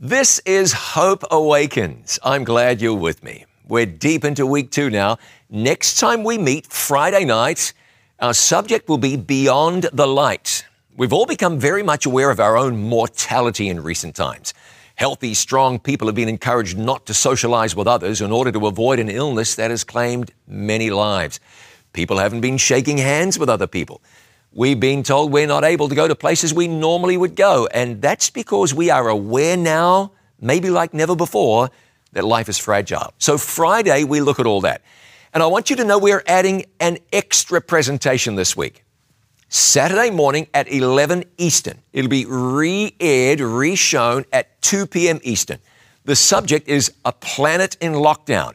This is Hope Awakens. I'm glad you're with me. We're deep into week two now. Next time we meet, Friday night, our subject will be Beyond the Light. We've all become very much aware of our own mortality in recent times. Healthy, strong people have been encouraged not to socialize with others in order to avoid an illness that has claimed many lives. People haven't been shaking hands with other people. We've been told we're not able to go to places we normally would go, and that's because we are aware now, maybe like never before, that life is fragile. So Friday, we look at all that. And I want you to know we're adding an extra presentation this week. Saturday morning at 11 Eastern. It'll be re aired, re shown at 2 p.m. Eastern. The subject is A Planet in Lockdown.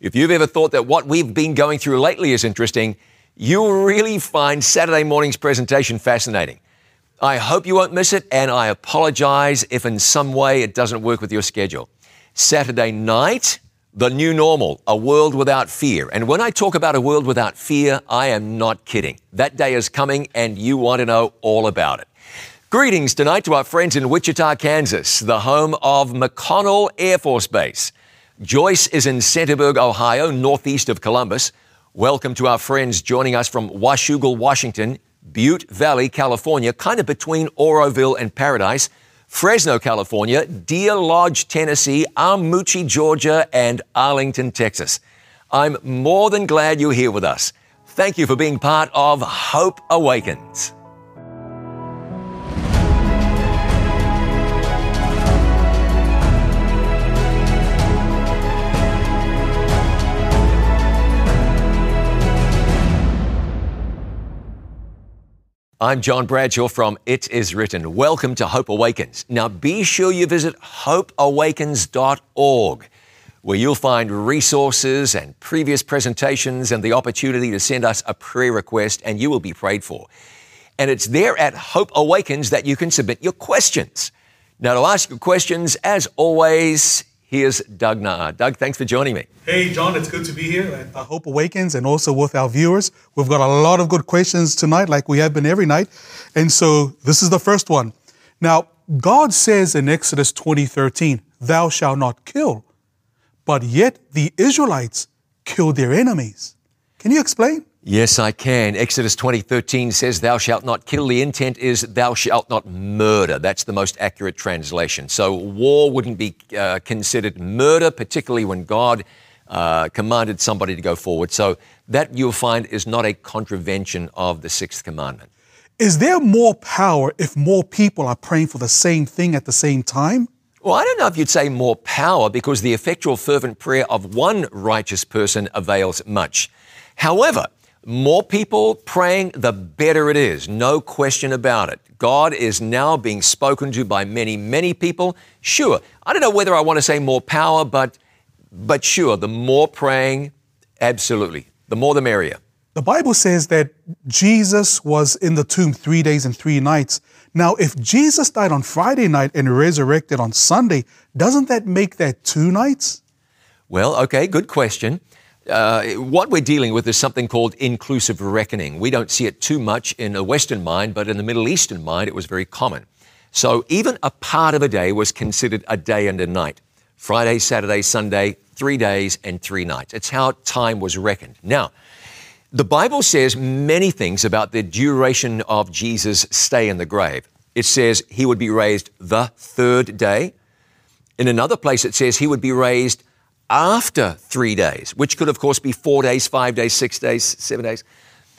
If you've ever thought that what we've been going through lately is interesting, You'll really find Saturday morning's presentation fascinating. I hope you won't miss it, and I apologize if in some way it doesn't work with your schedule. Saturday night, the new normal, a world without fear. And when I talk about a world without fear, I am not kidding. That day is coming, and you want to know all about it. Greetings tonight to our friends in Wichita, Kansas, the home of McConnell Air Force Base. Joyce is in Centerburg, Ohio, northeast of Columbus. Welcome to our friends joining us from Washougal, Washington, Butte Valley, California, kind of between Oroville and Paradise, Fresno, California, Deer Lodge, Tennessee, Armuchee, Georgia, and Arlington, Texas. I'm more than glad you're here with us. Thank you for being part of Hope Awakens. I'm John Bradshaw from It Is Written. Welcome to Hope Awakens. Now be sure you visit hopeawakens.org where you'll find resources and previous presentations and the opportunity to send us a prayer request and you will be prayed for. And it's there at Hope Awakens that you can submit your questions. Now to ask your questions, as always, Here's Doug Na'a. Doug, thanks for joining me. Hey, John, it's good to be here at Hope Awakens and also with our viewers. We've got a lot of good questions tonight, like we have been every night. And so this is the first one. Now, God says in Exodus 20 13, Thou shalt not kill. But yet the Israelites killed their enemies. Can you explain? Yes, I can. Exodus 20:13 says, "Thou shalt not kill." The intent is, "Thou shalt not murder." That's the most accurate translation. So, war wouldn't be uh, considered murder, particularly when God uh, commanded somebody to go forward. So, that you'll find is not a contravention of the sixth commandment. Is there more power if more people are praying for the same thing at the same time? Well, I don't know if you'd say more power because the effectual, fervent prayer of one righteous person avails much. However, more people praying, the better it is. No question about it. God is now being spoken to by many, many people. Sure, I don't know whether I want to say more power, but, but sure, the more praying, absolutely. The more the merrier. The Bible says that Jesus was in the tomb three days and three nights. Now, if Jesus died on Friday night and resurrected on Sunday, doesn't that make that two nights? Well, okay, good question. Uh, what we're dealing with is something called inclusive reckoning. We don't see it too much in a Western mind, but in the Middle Eastern mind, it was very common. So even a part of a day was considered a day and a night. Friday, Saturday, Sunday, three days and three nights. It's how time was reckoned. Now, the Bible says many things about the duration of Jesus' stay in the grave. It says he would be raised the third day. In another place, it says he would be raised after three days, which could, of course, be four days, five days, six days, seven days.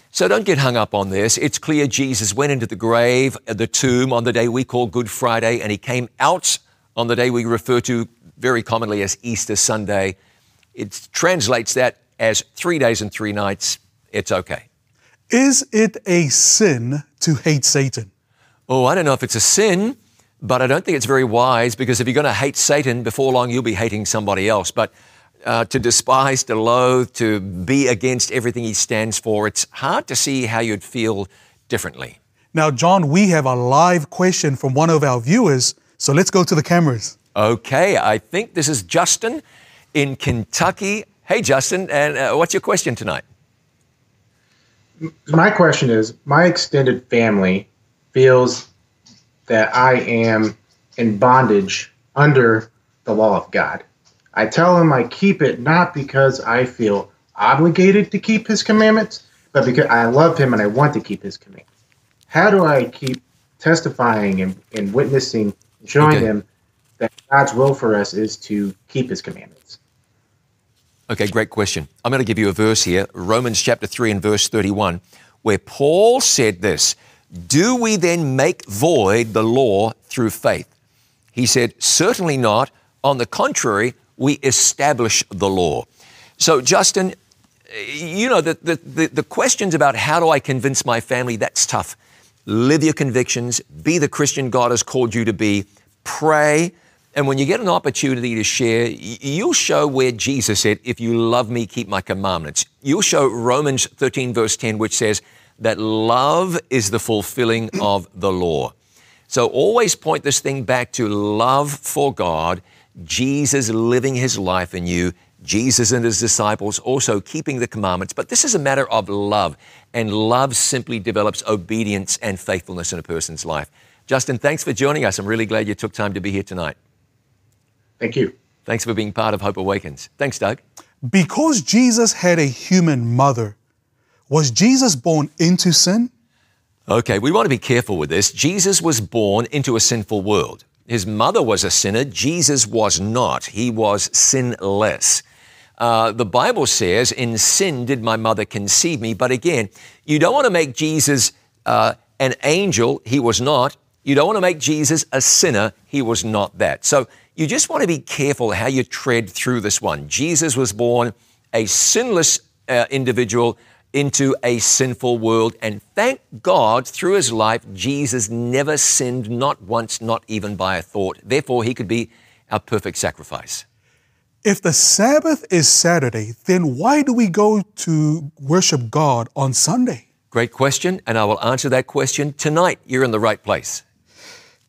So don't get hung up on this. It's clear Jesus went into the grave, uh, the tomb, on the day we call Good Friday, and he came out on the day we refer to very commonly as Easter Sunday. It translates that as three days and three nights. It's okay. Is it a sin to hate Satan? Oh, I don't know if it's a sin. But I don't think it's very wise because if you're going to hate Satan, before long you'll be hating somebody else. But uh, to despise, to loathe, to be against everything he stands for, it's hard to see how you'd feel differently. Now, John, we have a live question from one of our viewers, so let's go to the cameras. Okay, I think this is Justin in Kentucky. Hey, Justin, and uh, what's your question tonight? My question is My extended family feels that I am in bondage under the law of God. I tell him I keep it not because I feel obligated to keep his commandments, but because I love him and I want to keep his commandments. How do I keep testifying and, and witnessing, showing Okay. him that God's will for us is to keep his commandments? Okay, great question. I'm going to give you a verse here, Romans chapter 3 and verse 31, where Paul said this Do we then make void the law through faith? He said, Certainly not. On the contrary, we establish the law. So, Justin, you know, the, the, the, questions about how do I convince my family, that's tough. Live your convictions, be the Christian God has called you to be, pray, and when you get an opportunity to share, you'll show where Jesus said, If you love me, keep my commandments. You'll show Romans 13, verse 10, which says that love is the fulfilling of the law. So always point this thing back to love for God, Jesus living his life in you, Jesus and his disciples also keeping the commandments. But this is a matter of love, and love simply develops obedience and faithfulness in a person's life. Justin, thanks for joining us. I'm really glad you took time to be here tonight. Thank you. Thanks for being part of Hope Awakens. Thanks, Doug. Because Jesus had a human mother, was Jesus born into sin? Okay, we want to be careful with this. Jesus was born into a sinful world. His mother was a sinner. Jesus was not. He was sinless. Uh, the Bible says, In sin did my mother conceive me. But again, you don't want to make Jesus uh, an angel. He was not. You don't want to make Jesus a sinner. He was not that. So you just want to be careful how you tread through this one. Jesus was born a sinless uh, individual into a sinful world. And thank God through his life, Jesus never sinned, not once, not even by a thought. Therefore, he could be our perfect sacrifice. If the Sabbath is Saturday, then why do we go to worship God on Sunday? Great question, and I will answer that question tonight. You're in the right place.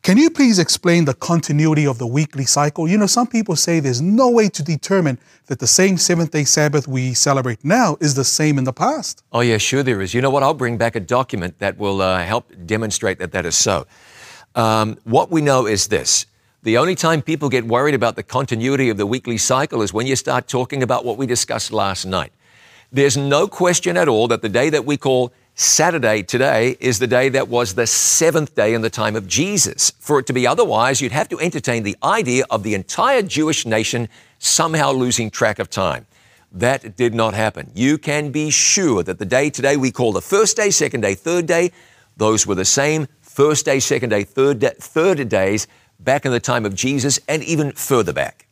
Can you please explain the continuity of the weekly cycle? You know, some people say there's no way to determine that the same seventh day Sabbath we celebrate now is the same in the past. Oh, yeah, sure there is. You know what? I'll bring back a document that will uh, help demonstrate that that is so. Um, what we know is this the only time people get worried about the continuity of the weekly cycle is when you start talking about what we discussed last night. There's no question at all that the day that we call Saturday today is the day that was the seventh day in the time of Jesus. For it to be otherwise, you'd have to entertain the idea of the entire Jewish nation somehow losing track of time. That did not happen. You can be sure that the day today we call the first day, second day, third day, those were the same first day, second day, third, day, third days back in the time of Jesus and even further back.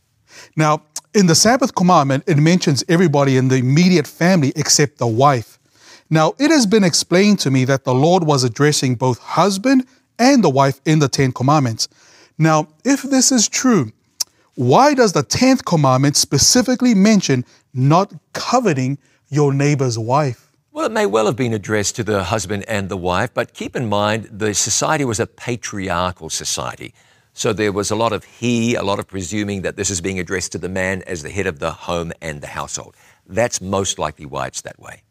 Now, in the Sabbath commandment, it mentions everybody in the immediate family except the wife. Now, it has been explained to me that the Lord was addressing both husband and the wife in the Ten Commandments. Now, if this is true, why does the Tenth Commandment specifically mention not coveting your neighbor's wife? Well, it may well have been addressed to the husband and the wife, but keep in mind the society was a patriarchal society. So there was a lot of he, a lot of presuming that this is being addressed to the man as the head of the home and the household. That's most likely why it's that way.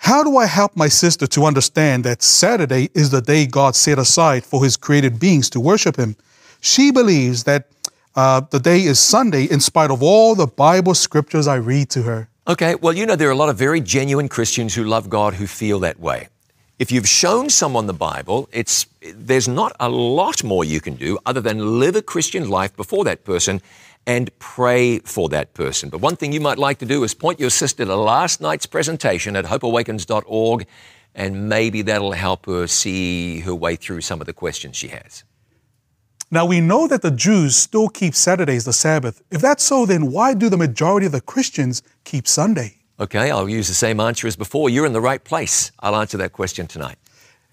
How do I help my sister to understand that Saturday is the day God set aside for his created beings to worship him? She believes that uh, the day is Sunday in spite of all the Bible scriptures I read to her. Okay, well, you know, there are a lot of very genuine Christians who love God who feel that way. If you've shown someone the Bible, it's, there's not a lot more you can do other than live a Christian life before that person and pray for that person. But one thing you might like to do is point your sister to last night's presentation at hopeawakens.org, and maybe that'll help her see her way through some of the questions she has. Now we know that the Jews still keep Saturdays the Sabbath. If that's so, then why do the majority of the Christians keep Sunday? Okay, I'll use the same answer as before. You're in the right place. I'll answer that question tonight.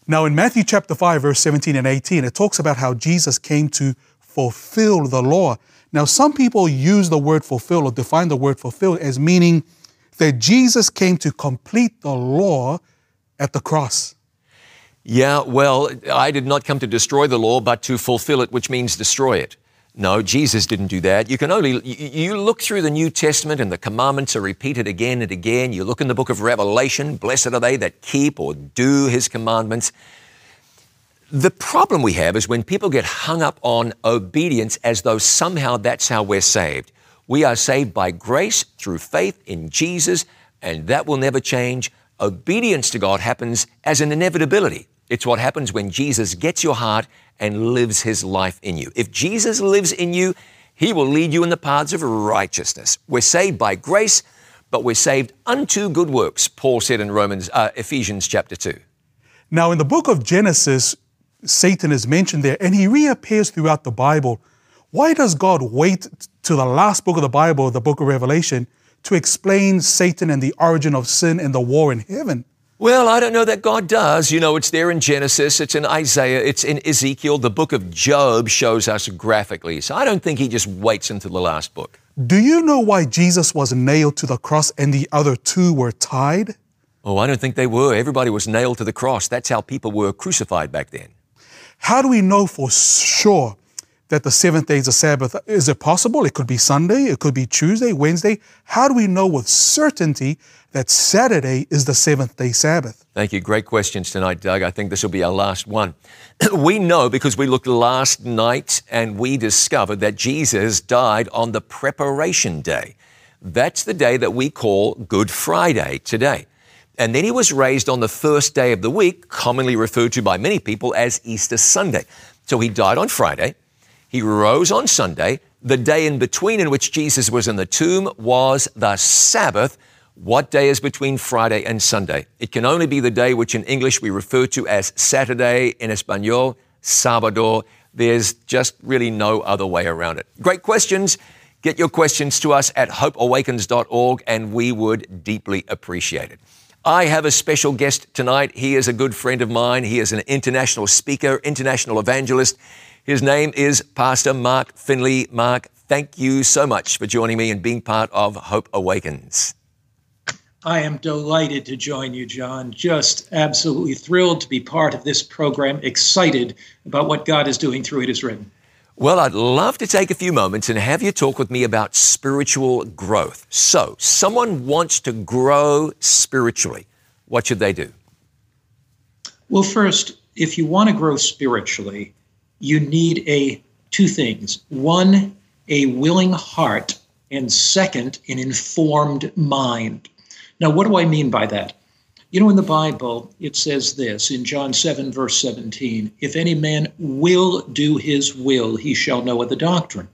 Now in Matthew chapter 5, verse 17 and 18, it talks about how Jesus came to fulfill the law. Now, some people use the word fulfill or define the word fulfill as meaning that Jesus came to complete the law at the cross. Yeah, well, I did not come to destroy the law, but to fulfill it, which means destroy it. No, Jesus didn't do that. You can only, you, look through the New Testament and the commandments are repeated again and again. You look in the book of Revelation, blessed are they that keep or do his commandments. The problem we have is when people get hung up on obedience as though somehow that's how we're saved. We are saved by grace through faith in Jesus, and that will never change. Obedience to God happens as an inevitability. It's what happens when Jesus gets your heart and lives his life in you. If Jesus lives in you, he will lead you in the paths of righteousness. We're saved by grace, but we're saved unto good works, Paul said in Romans, uh, Ephesians chapter 2. Now, in the book of Genesis, Satan is mentioned there, and he reappears throughout the Bible. Why does God wait to the last book of the Bible, the book of Revelation, to explain Satan and the origin of sin and the war in heaven? Well, I don't know that God does. You know, it's there in Genesis, it's in Isaiah, it's in Ezekiel. The book of Job shows us graphically. So I don't think he just waits until the last book. Do you know why Jesus was nailed to the cross and the other two were tied? Oh, I don't think they were. Everybody was nailed to the cross. That's how people were crucified back then. How do we know for sure that the seventh day is a Sabbath? Is it possible? It could be Sunday, it could be Tuesday, Wednesday. How do we know with certainty that Saturday is the seventh day Sabbath? Thank you. Great questions tonight, Doug. I think this will be our last one. we know because we looked last night and we discovered that Jesus died on the preparation day. That's the day that we call Good Friday today. And then he was raised on the first day of the week, commonly referred to by many people as Easter Sunday. So he died on Friday. He rose on Sunday. The day in between in which Jesus was in the tomb was the Sabbath. What day is between Friday and Sunday? It can only be the day which in English we refer to as Saturday, in Espanol, Sabado. There's just really no other way around it. Great questions. Get your questions to us at hopeawakens.org and we would deeply appreciate it. I have a special guest tonight. He is a good friend of mine. He is an international speaker, international evangelist. His name is Pastor Mark Finley. Mark, thank you so much for joining me and being part of Hope Awakens. I am delighted to join you, John. Just absolutely thrilled to be part of this program, excited about what God is doing through It Is Written. Well, I'd love to take a few moments and have you talk with me about spiritual growth. So, someone wants to grow spiritually. What should they do? Well, first, if you want to grow spiritually, you need a two things. One, a willing heart, and second, an informed mind. Now, what do I mean by that? You know, in the Bible, it says this in John 7, verse 17 If any man will do his will, he shall know of the doctrine.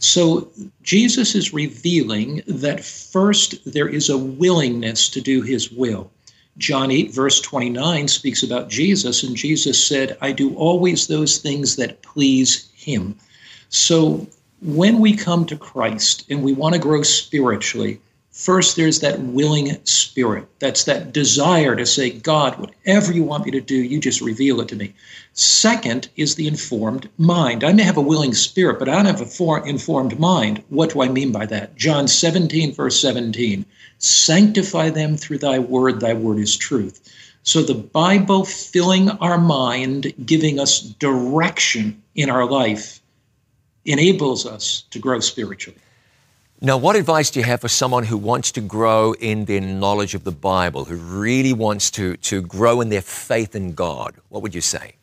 So Jesus is revealing that first there is a willingness to do his will. John 8, verse 29 speaks about Jesus, and Jesus said, I do always those things that please him. So when we come to Christ and we want to grow spiritually, First, there's that willing spirit. That's that desire to say, God, whatever you want me to do, you just reveal it to me. Second is the informed mind. I may have a willing spirit, but I don't have a for- informed mind. What do I mean by that? John 17, verse 17 Sanctify them through thy word, thy word is truth. So the Bible filling our mind, giving us direction in our life, enables us to grow spiritually. Now, what advice do you have for someone who wants to grow in their knowledge of the Bible, who really wants to, to grow in their faith in God? What would you say?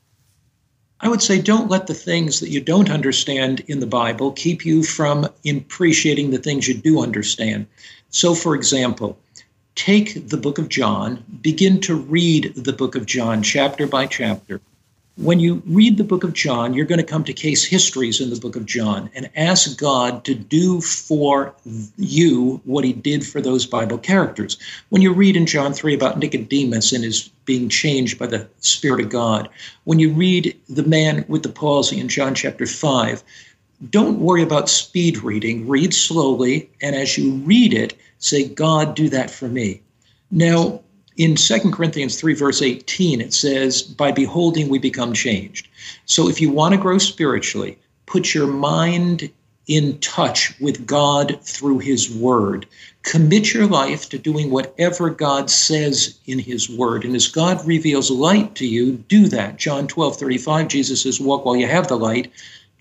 I would say don't let the things that you don't understand in the Bible keep you from appreciating the things you do understand. So, for example, take the book of John, begin to read the book of John chapter by chapter when you read the book of John, you're going to come to case histories in the book of John and ask God to do for you what he did for those Bible characters. When you read in John 3 about Nicodemus and his being changed by the Spirit of God, when you read the man with the palsy in John chapter 5, don't worry about speed reading. Read slowly, and as you read it, say, God, do that for me. Now, in 2 Corinthians 3, verse 18, it says, By beholding we become changed. So if you want to grow spiritually, put your mind in touch with God through His Word. Commit your life to doing whatever God says in His Word. And as God reveals light to you, do that. John 12, 35, Jesus says, Walk while you have the light.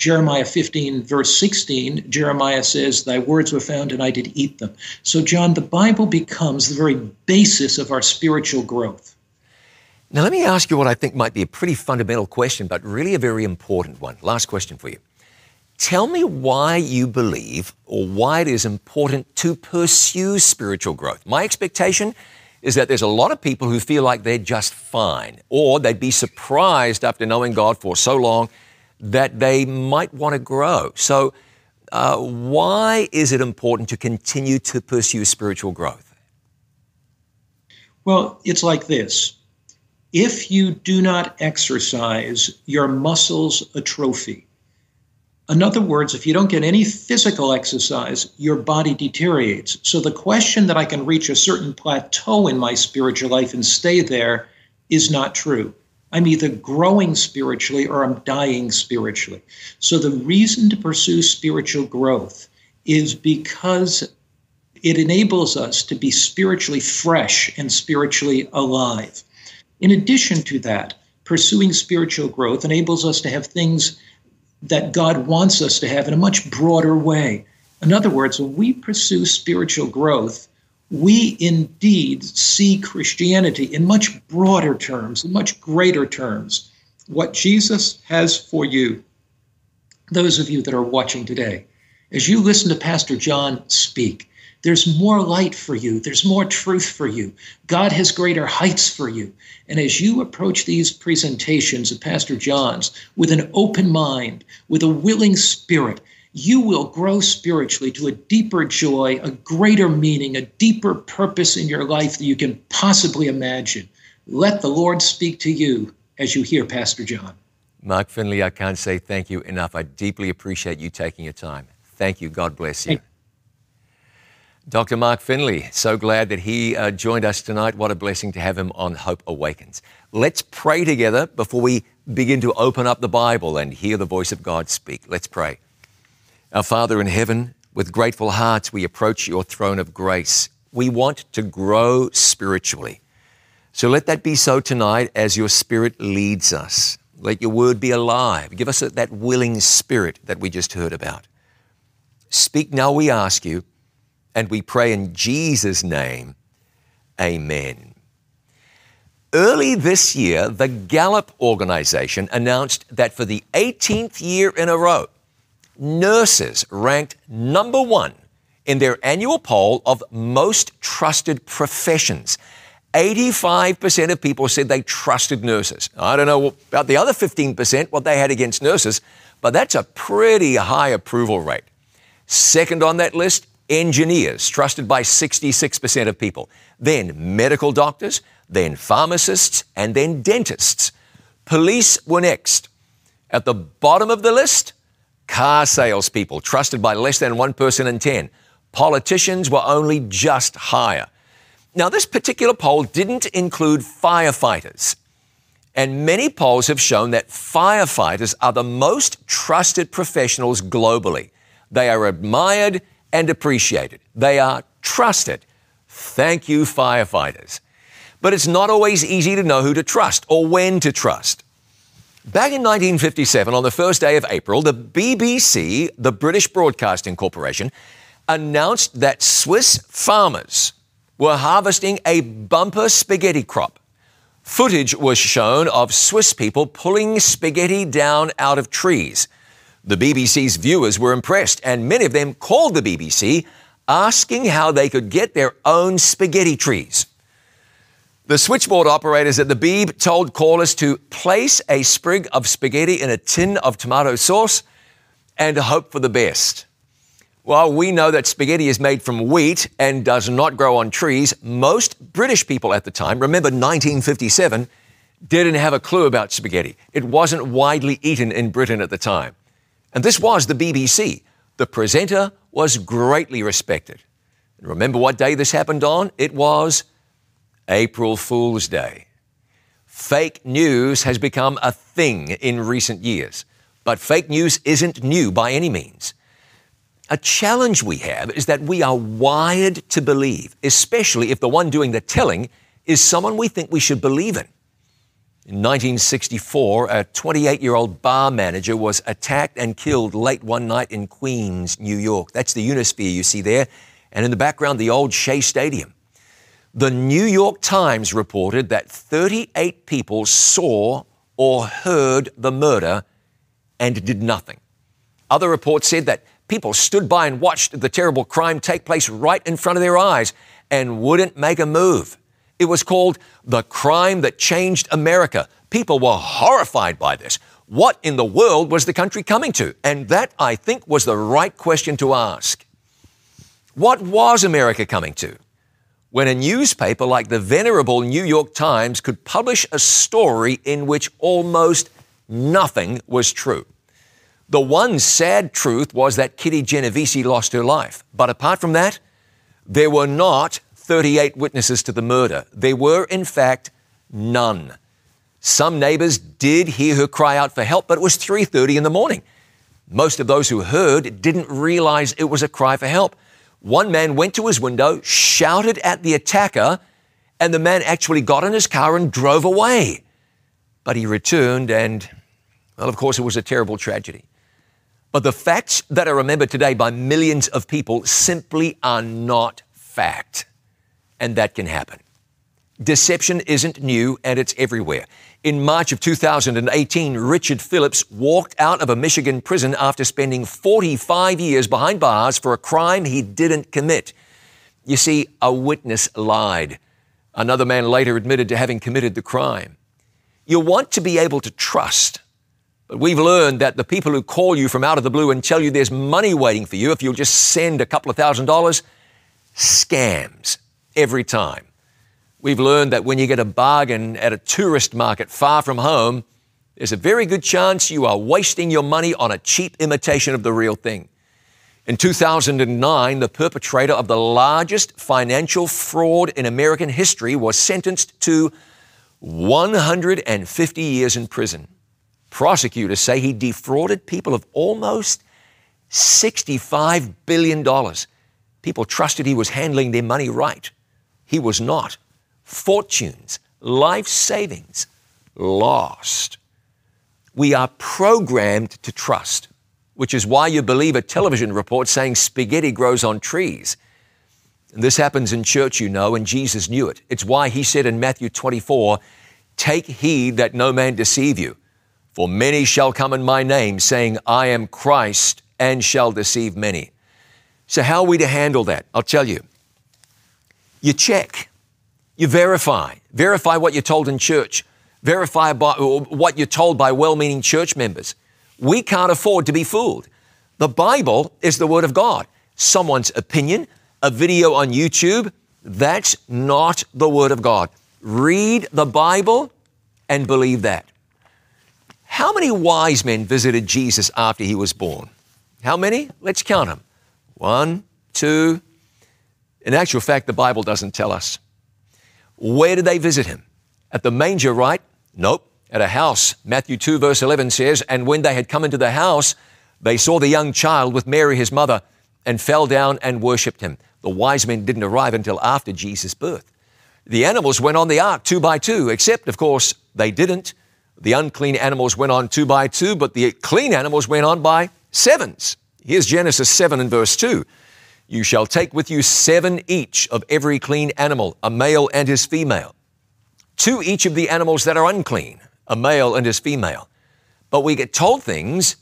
Jeremiah 15, verse 16, Jeremiah says, Thy words were found and I did eat them. So, John, the Bible becomes the very basis of our spiritual growth. Now, let me ask you what I think might be a pretty fundamental question, but really a very important one. Last question for you. Tell me why you believe or why it is important to pursue spiritual growth. My expectation is that there's a lot of people who feel like they're just fine, or they'd be surprised after knowing God for so long that they might want to grow. So, uh, why is it important to continue to pursue spiritual growth? Well, it's like this if you do not exercise, your muscles atrophy. In other words, if you don't get any physical exercise, your body deteriorates. So the question that I can reach a certain plateau in my spiritual life and stay there is not true. I'm either growing spiritually or I'm dying spiritually. So the reason to pursue spiritual growth is because it enables us to be spiritually fresh and spiritually alive. In addition to that, pursuing spiritual growth enables us to have things that God wants us to have in a much broader way. In other words, when we pursue spiritual growth, we indeed see Christianity in much broader terms, in much greater terms. What Jesus has for you, those of you that are watching today, as you listen to Pastor John speak, there's more light for you. There's more truth for you. God has greater heights for you. And as you approach these presentations of Pastor John's with an open mind, with a willing spirit, you will grow spiritually to a deeper joy, a greater meaning, a deeper purpose in your life that you can possibly imagine. Let the Lord speak to you as you hear Pastor John. Mark Finley, I can't say thank you enough. I deeply appreciate you taking your time. Thank you. God bless you. Dr. Mark Finley, so glad that he uh, joined us tonight. What a blessing to have him on Hope Awakens. Let's pray together before we begin to open up the Bible and hear the voice of God speak. Let's pray. Our Father in heaven, with grateful hearts, we approach your throne of grace. We want to grow spiritually. So let that be so tonight as your Spirit leads us. Let your word be alive. Give us that willing spirit that we just heard about. Speak now, we ask you and we pray in Jesus' name, amen. Early this year, the Gallup organization announced that for the 18th year in a row, nurses ranked number one in their annual poll of most trusted professions. 85% of people said they trusted nurses. I don't know about the other 15%, what they had against nurses, but that's a pretty high approval rate. Second on that list, engineers, trusted by 66% of people, then medical doctors, then pharmacists, and then dentists. Police were next. At the bottom of the list, car salespeople, trusted by less than one person in 10. Politicians were only just higher. Now, this particular poll didn't include firefighters. And many polls have shown that firefighters are the most trusted professionals globally. They are admired and appreciated. They are trusted. Thank you, firefighters. But it's not always easy to know who to trust or when to trust. Back in 1957, on the first day of April, the BBC, the British Broadcasting Corporation, announced that Swiss farmers were harvesting a bumper spaghetti crop. Footage was shown of Swiss people pulling spaghetti down out of trees. The BBC's viewers were impressed, and many of them called the BBC asking how they could get their own spaghetti trees. The switchboard operators at the Beeb told callers to place a sprig of spaghetti in a tin of tomato sauce and hope for the best. While we know that spaghetti is made from wheat and does not grow on trees, most British people at the time, remember 1957, didn't have a clue about spaghetti. It wasn't widely eaten in Britain at the time. And this was the BBC. The presenter was greatly respected. And remember what day this happened on? It was April Fool's Day. Fake news has become a thing in recent years, but fake news isn't new by any means. A challenge we have is that we are wired to believe, especially if the one doing the telling is someone we think we should believe in. In 1964, a 28 year old bar manager was attacked and killed late one night in Queens, New York. That's the Unisphere you see there, and in the background, the old Shea Stadium. The New York Times reported that 38 people saw or heard the murder and did nothing. Other reports said that people stood by and watched the terrible crime take place right in front of their eyes and wouldn't make a move. It was called the crime that changed America. People were horrified by this. What in the world was the country coming to? And that, I think, was the right question to ask. What was America coming to? When a newspaper like the venerable New York Times could publish a story in which almost nothing was true. The one sad truth was that Kitty Genovese lost her life. But apart from that, there were not 38 witnesses to the murder. There were, in fact, none. Some neighbors did hear her cry out for help, but it was 3:30 in the morning. Most of those who heard didn't realize it was a cry for help. One man went to his window, shouted at the attacker, and the man actually got in his car and drove away. But he returned, and, well, of course, it was a terrible tragedy. But the facts that are remembered today by millions of people simply are not fact and that can happen. Deception isn't new and it's everywhere. In March of 2018, Richard Phillips walked out of a Michigan prison after spending 45 years behind bars for a crime he didn't commit. You see, a witness lied. Another man later admitted to having committed the crime. You want to be able to trust, but we've learned that the people who call you from out of the blue and tell you there's money waiting for you if you'll just send a couple of thousand dollars, scams every time. We've learned that when you get a bargain at a tourist market far from home, there's a very good chance you are wasting your money on a cheap imitation of the real thing. In 2009, the perpetrator of the largest financial fraud in American history was sentenced to 150 years in prison. Prosecutors say he defrauded people of almost $65 billion. People trusted he was handling their money right. He was not. Fortunes, life savings, lost. We are programmed to trust, which is why you believe a television report saying spaghetti grows on trees. And this happens in church, you know, and Jesus knew it. It's why he said in Matthew 24, Take heed that no man deceive you, for many shall come in my name, saying, I am Christ, and shall deceive many. So, how are we to handle that? I'll tell you. You check, you verify, verify what you're told in church, verify what you're told by well meaning church members. We can't afford to be fooled. The Bible is the Word of God. Someone's opinion, a video on YouTube, that's not the Word of God. Read the Bible and believe that. How many wise men visited Jesus after he was born? How many? Let's count them. One, two, in actual fact, the Bible doesn't tell us. Where did they visit him? At the manger, right? Nope. At a house. Matthew 2, verse 11 says, And when they had come into the house, they saw the young child with Mary, his mother, and fell down and worshipped him. The wise men didn't arrive until after Jesus' birth. The animals went on the ark two by two, except, of course, they didn't. The unclean animals went on two by two, but the clean animals went on by sevens. Here's Genesis 7 and verse 2. You shall take with you seven each of every clean animal, a male and his female. Two each of the animals that are unclean, a male and his female. But we get told things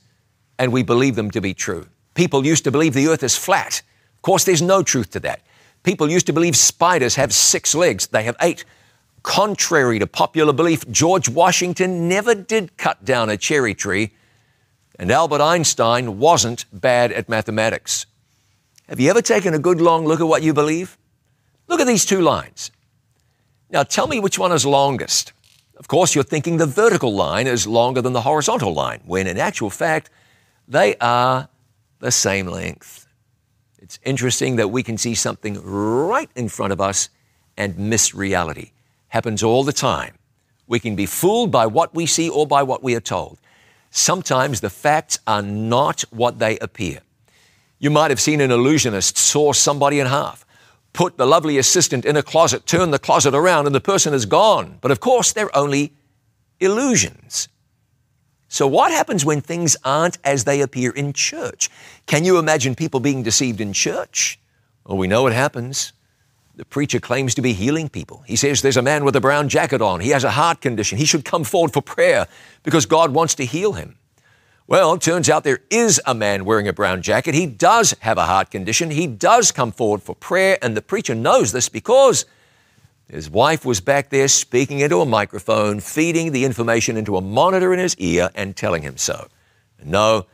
and we believe them to be true. People used to believe the earth is flat. Of course, there's no truth to that. People used to believe spiders have six legs, they have eight. Contrary to popular belief, George Washington never did cut down a cherry tree, and Albert Einstein wasn't bad at mathematics. Have you ever taken a good long look at what you believe? Look at these two lines. Now tell me which one is longest. Of course, you're thinking the vertical line is longer than the horizontal line, when in actual fact, they are the same length. It's interesting that we can see something right in front of us and miss reality. Happens all the time. We can be fooled by what we see or by what we are told. Sometimes the facts are not what they appear. You might have seen an illusionist saw somebody in half, put the lovely assistant in a closet, turn the closet around, and the person is gone. But of course, they're only illusions. So, what happens when things aren't as they appear in church? Can you imagine people being deceived in church? Well, we know it happens. The preacher claims to be healing people. He says there's a man with a brown jacket on. He has a heart condition. He should come forward for prayer because God wants to heal him. Well, turns out there is a man wearing a brown jacket. He does have a heart condition. He does come forward for prayer, and the preacher knows this because his wife was back there speaking into a microphone, feeding the information into a monitor in his ear, and telling him so. No,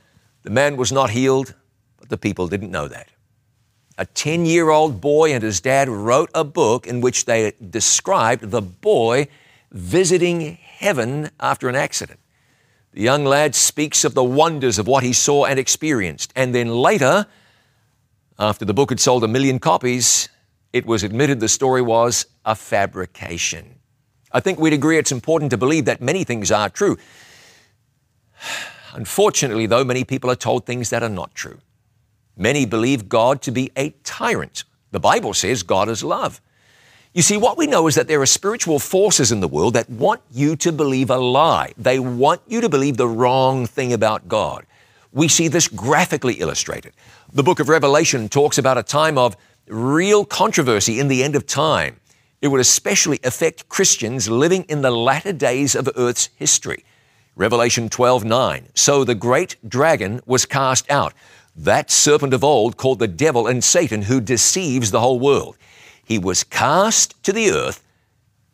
the man was not healed, but the people didn't know that a 10 year old boy and his dad wrote a book in which they described the boy visiting heaven after an accident. The young lad speaks of the wonders of what he saw and experienced. And then later, after the book had sold a million copies, it was admitted the story was a fabrication. I think we'd agree it's important to believe that many things are true. Unfortunately, though, many people are told things that are not true. Many believe God to be a tyrant. The Bible says God is love. You see, what we know is that there are spiritual forces in the world that want you to believe a lie. They want you to believe the wrong thing about God. We see this graphically illustrated. The book of Revelation talks about a time of real controversy in the end of time. It would especially affect Christians living in the latter days of Earth's history. Revelation 12 9. So the great dragon was cast out that serpent of old called the devil and Satan who deceives the whole world. He was cast to the earth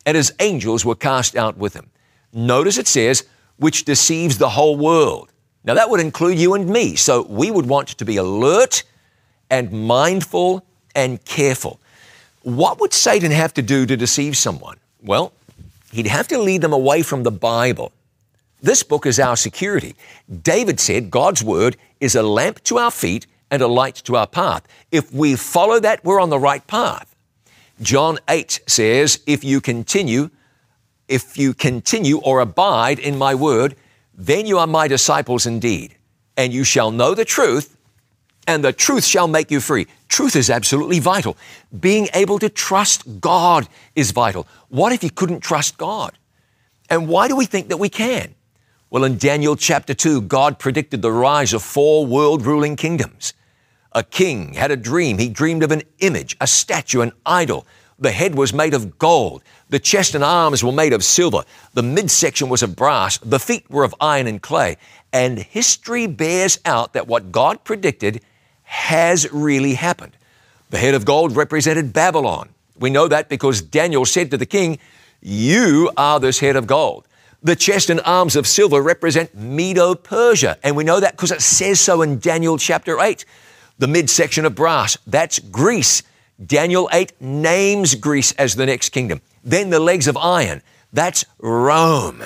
and his angels were cast out with him. Notice it says, which deceives the whole world. Now that would include you and me. So we would want to be alert and mindful and careful. What would Satan have to do to deceive someone? Well, he'd have to lead them away from the Bible. This book is our security. David said God's word is a lamp to our feet and a light to our path. If we follow that, we're on the right path. John 8 says, if you continue, if you continue or abide in my word, then you are my disciples indeed, and you shall know the truth, and the truth shall make you free. Truth is absolutely vital. Being able to trust God is vital. What if you couldn't trust God? And why do we think that we can? Well, in Daniel chapter 2, God predicted the rise of four world ruling kingdoms. A king had a dream. He dreamed of an image, a statue, an idol. The head was made of gold. The chest and arms were made of silver. The midsection was of brass. The feet were of iron and clay. And history bears out that what God predicted has really happened. The head of gold represented Babylon. We know that because Daniel said to the king, You are this head of gold. The chest and arms of silver represent Medo Persia, and we know that because it says so in Daniel chapter 8. The midsection of brass, that's Greece. Daniel 8 names Greece as the next kingdom. Then the legs of iron, that's Rome.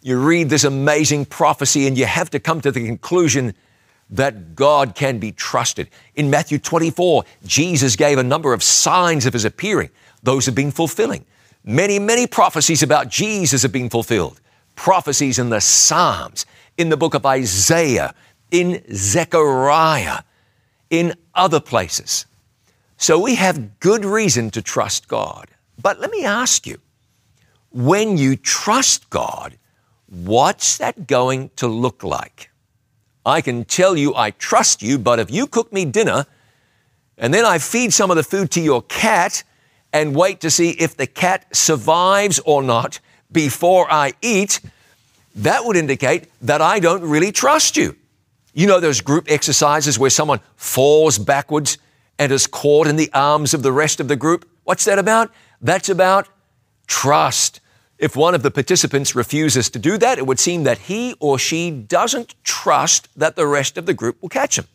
You read this amazing prophecy and you have to come to the conclusion that God can be trusted. In Matthew 24, Jesus gave a number of signs of his appearing. Those have been fulfilling. Many, many prophecies about Jesus have been fulfilled. Prophecies in the Psalms, in the book of Isaiah, in Zechariah, in other places. So we have good reason to trust God. But let me ask you, when you trust God, what's that going to look like? I can tell you I trust you, but if you cook me dinner and then I feed some of the food to your cat and wait to see if the cat survives or not before I eat, that would indicate that I don't really trust you. You know those group exercises where someone falls backwards and is caught in the arms of the rest of the group? What's that about? That's about trust. If one of the participants refuses to do that, it would seem that he or she doesn't trust that the rest of the group will catch him.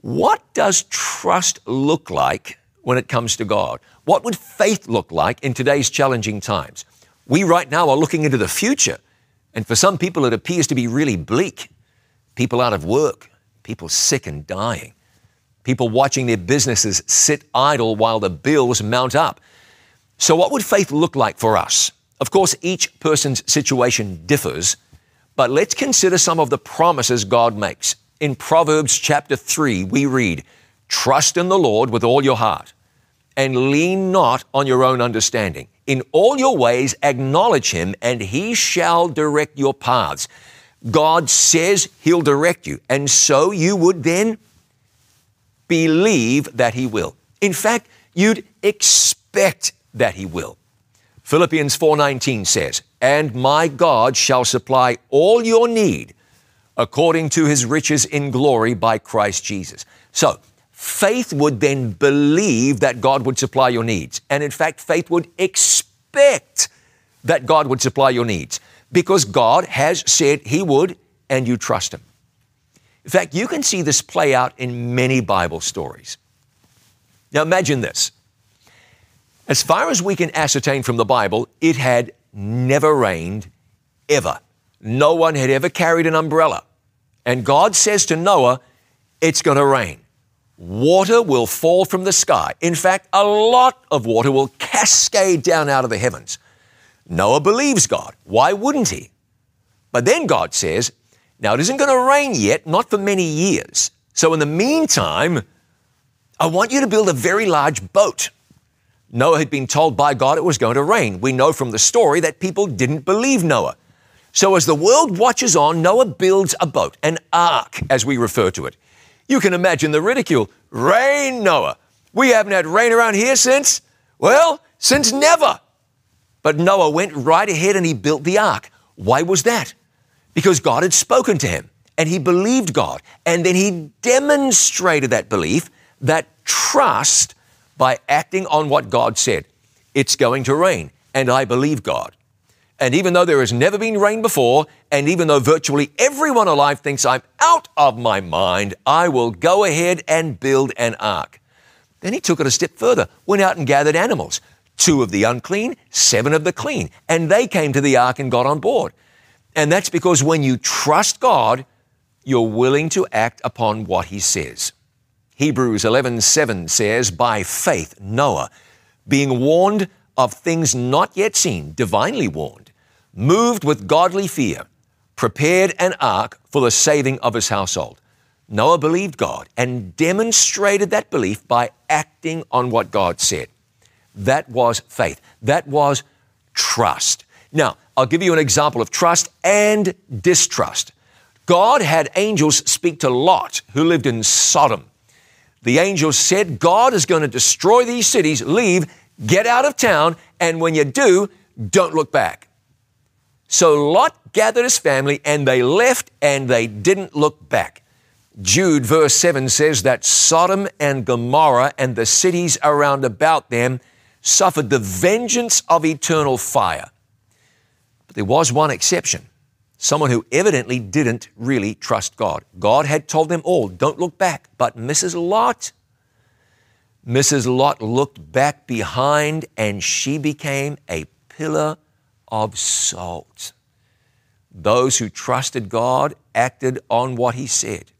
What does trust look like when it comes to God? What would faith look like in today's challenging times? We right now are looking into the future, and for some people it appears to be really bleak. People out of work, people sick and dying, people watching their businesses sit idle while the bills mount up. So, what would faith look like for us? Of course, each person's situation differs, but let's consider some of the promises God makes. In Proverbs chapter 3, we read, Trust in the Lord with all your heart and lean not on your own understanding. In all your ways, acknowledge him, and he shall direct your paths. God says he'll direct you, and so you would then believe that he will. In fact, You'd expect that he will. Philippians 4:19 says, "And my God shall supply all your need according to his riches in glory by Christ Jesus." So, faith would then believe that God would supply your needs. And in fact, faith would expect that God would supply your needs because God has said he would and you trust him. In fact, you can see this play out in many Bible stories. Now imagine this. As far as we can ascertain from the Bible, it had never rained ever. No one had ever carried an umbrella. And God says to Noah, It's going to rain. Water will fall from the sky. In fact, a lot of water will cascade down out of the heavens. Noah believes God. Why wouldn't he? But then God says, Now it isn't going to rain yet, not for many years. So in the meantime, I want you to build a very large boat. Noah had been told by God it was going to rain. We know from the story that people didn't believe Noah. So as the world watches on, Noah builds a boat, an ark, as we refer to it. You can imagine the ridicule. Rain, Noah. We haven't had rain around here since, well, since never. But Noah went right ahead and he built the ark. Why was that? Because God had spoken to him and he believed God. And then he demonstrated that belief, that trust, by acting on what God said. It's going to rain, and I believe God. And even though there has never been rain before, and even though virtually everyone alive thinks I'm out of my mind, I will go ahead and build an ark. Then he took it a step further, went out and gathered animals two of the unclean, seven of the clean. And they came to the ark and got on board. And that's because when you trust God, you're willing to act upon what he says. Hebrews 11:7 says, "By faith Noah, being warned of things not yet seen, divinely warned, moved with godly fear, prepared an ark for the saving of his household." Noah believed God and demonstrated that belief by acting on what God said. That was faith. That was trust. Now, I'll give you an example of trust and distrust. God had angels speak to Lot, who lived in Sodom the angels said, God is going to destroy these cities. Leave, get out of town, and when you do, don't look back. So Lot gathered his family and they left and they didn't look back. Jude, verse 7 says that Sodom and Gomorrah and the cities around about them suffered the vengeance of eternal fire. But there was one exception someone who evidently didn't really trust God. God had told them all, don't look back. But Mrs. Lot, Mrs. Lot looked back behind and she became a pillar of salt. Those who trusted God acted on what He said.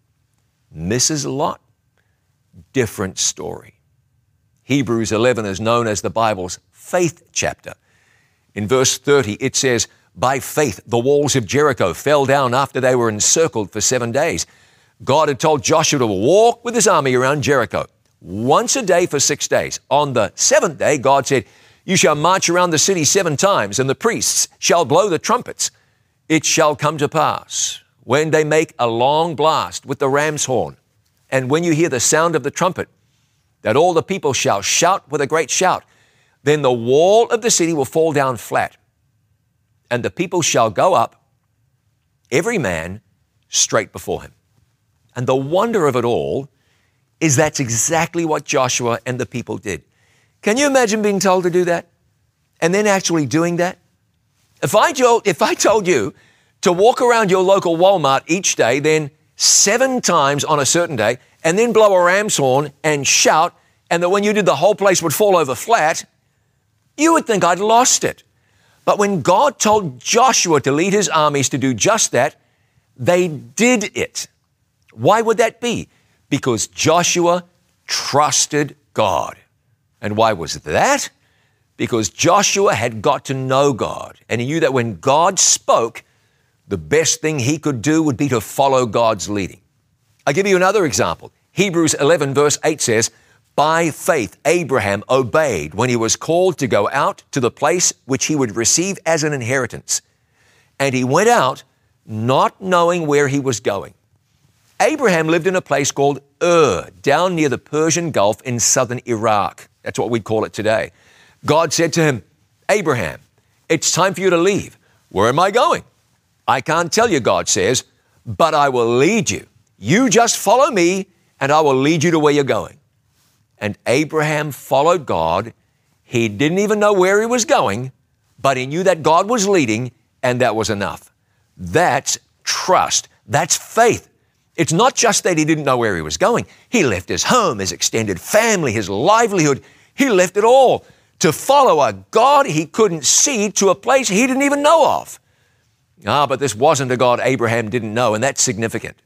Mrs. Lot, different story. Hebrews 11 is known as the Bible's faith chapter. In verse 30, it says, by faith, the walls of Jericho fell down after they were encircled for seven days. God had told Joshua to walk with his army around Jericho once a day for six days. On the seventh day, God said, You shall march around the city seven times, and the priests shall blow the trumpets. It shall come to pass when they make a long blast with the ram's horn, and when you hear the sound of the trumpet, that all the people shall shout with a great shout. Then the wall of the city will fall down flat and the people shall go up, every man straight before him. And the wonder of it all is that's exactly what Joshua and the people did. Can you imagine being told to do that? And then actually doing that? If I told, if I told you to walk around your local Walmart each day, then seven times on a certain day, and then blow a ram's horn and shout, and that when you did, the whole place would fall over flat, you would think I'd lost it. But when God told Joshua to lead his armies to do just that, they did it. Why would that be? Because Joshua trusted God. And why was that? Because Joshua had got to know God and he knew that when God spoke, the best thing he could do would be to follow God's leading. I'll give you another example. Hebrews 11, verse 8 says, by faith, Abraham obeyed when he was called to go out to the place which he would receive as an inheritance. And he went out not knowing where he was going. Abraham lived in a place called Ur, down near the Persian Gulf in southern Iraq. That's what we'd call it today. God said to him, Abraham, it's time for you to leave. Where am I going? I can't tell you, God says, but I will lead you. You just follow me, and I will lead you to where you're going. And Abraham followed God. He didn't even know where he was going, but he knew that God was leading, and that was enough. That's trust. That's faith. It's not just that he didn't know where he was going. He left his home, his extended family, his livelihood. He left it all to follow a God he couldn't see to a place he didn't even know of. Ah, but this wasn't a God Abraham didn't know, and that's significant.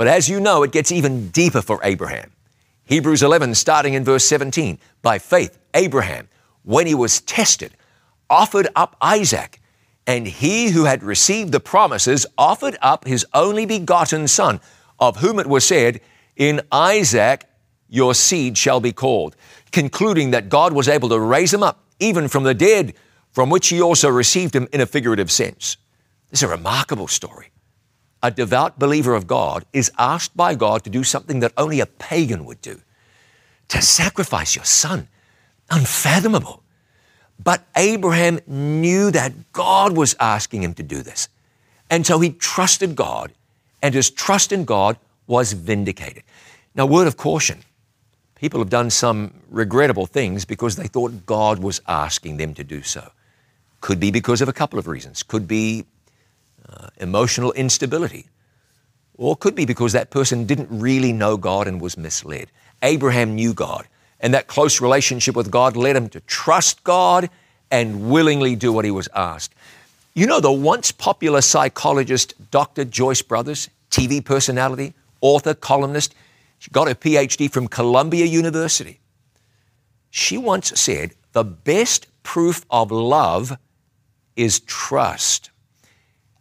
But as you know, it gets even deeper for Abraham. Hebrews 11, starting in verse 17. By faith, Abraham, when he was tested, offered up Isaac, and he who had received the promises offered up his only begotten son, of whom it was said, In Isaac your seed shall be called, concluding that God was able to raise him up, even from the dead, from which he also received him in a figurative sense. This is a remarkable story. A devout believer of God is asked by God to do something that only a pagan would do to sacrifice your son. Unfathomable. But Abraham knew that God was asking him to do this. And so he trusted God, and his trust in God was vindicated. Now, word of caution people have done some regrettable things because they thought God was asking them to do so. Could be because of a couple of reasons. Could be uh, emotional instability, or could be because that person didn't really know God and was misled. Abraham knew God, and that close relationship with God led him to trust God and willingly do what he was asked. You know, the once popular psychologist Dr. Joyce Brothers, TV personality, author, columnist, she got her PhD from Columbia University. She once said, The best proof of love is trust.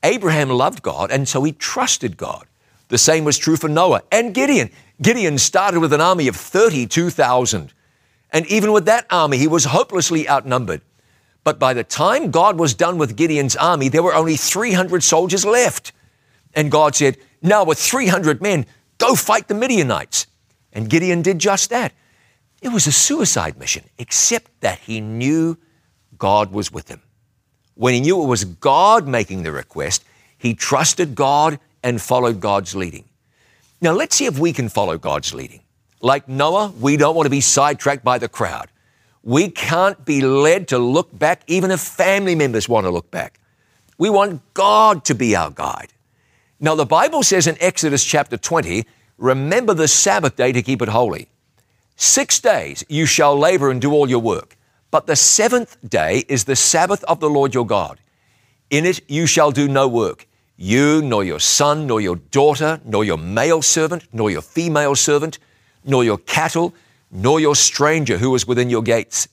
Abraham loved God, and so he trusted God. The same was true for Noah and Gideon. Gideon started with an army of 32,000. And even with that army, he was hopelessly outnumbered. But by the time God was done with Gideon's army, there were only 300 soldiers left. And God said, Now, with 300 men, go fight the Midianites. And Gideon did just that. It was a suicide mission, except that he knew God was with him. When he knew it was God making the request, he trusted God and followed God's leading. Now, let's see if we can follow God's leading. Like Noah, we don't want to be sidetracked by the crowd. We can't be led to look back, even if family members want to look back. We want God to be our guide. Now, the Bible says in Exodus chapter 20, remember the Sabbath day to keep it holy. Six days you shall labor and do all your work. But the seventh day is the Sabbath of the Lord your God. In it you shall do no work, you, nor your son, nor your daughter, nor your male servant, nor your female servant, nor your cattle, nor your stranger who is within your gates.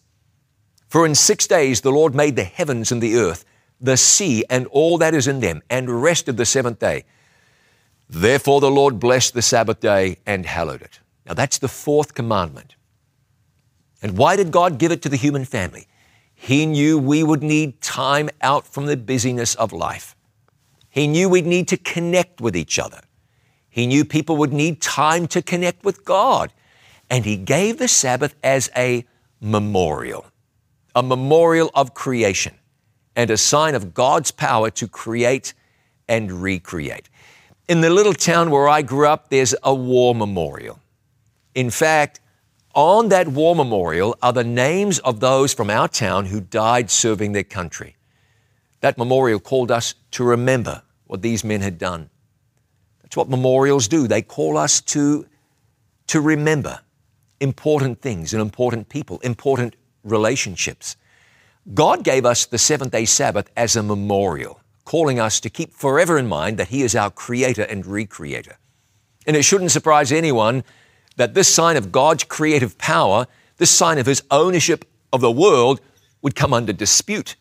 For in six days the Lord made the heavens and the earth, the sea and all that is in them, and rested the seventh day. Therefore the Lord blessed the Sabbath day and hallowed it. Now that's the fourth commandment. And why did God give it to the human family? He knew we would need time out from the busyness of life. He knew we'd need to connect with each other. He knew people would need time to connect with God. And He gave the Sabbath as a memorial, a memorial of creation and a sign of God's power to create and recreate. In the little town where I grew up, there's a war memorial. In fact, on that war memorial are the names of those from our town who died serving their country. That memorial called us to remember what these men had done. That's what memorials do. They call us to, to remember important things and important people, important relationships. God gave us the seventh day Sabbath as a memorial, calling us to keep forever in mind that He is our creator and recreator. And it shouldn't surprise anyone that this sign of God's creative power, this sign of his ownership of the world, would come under dispute.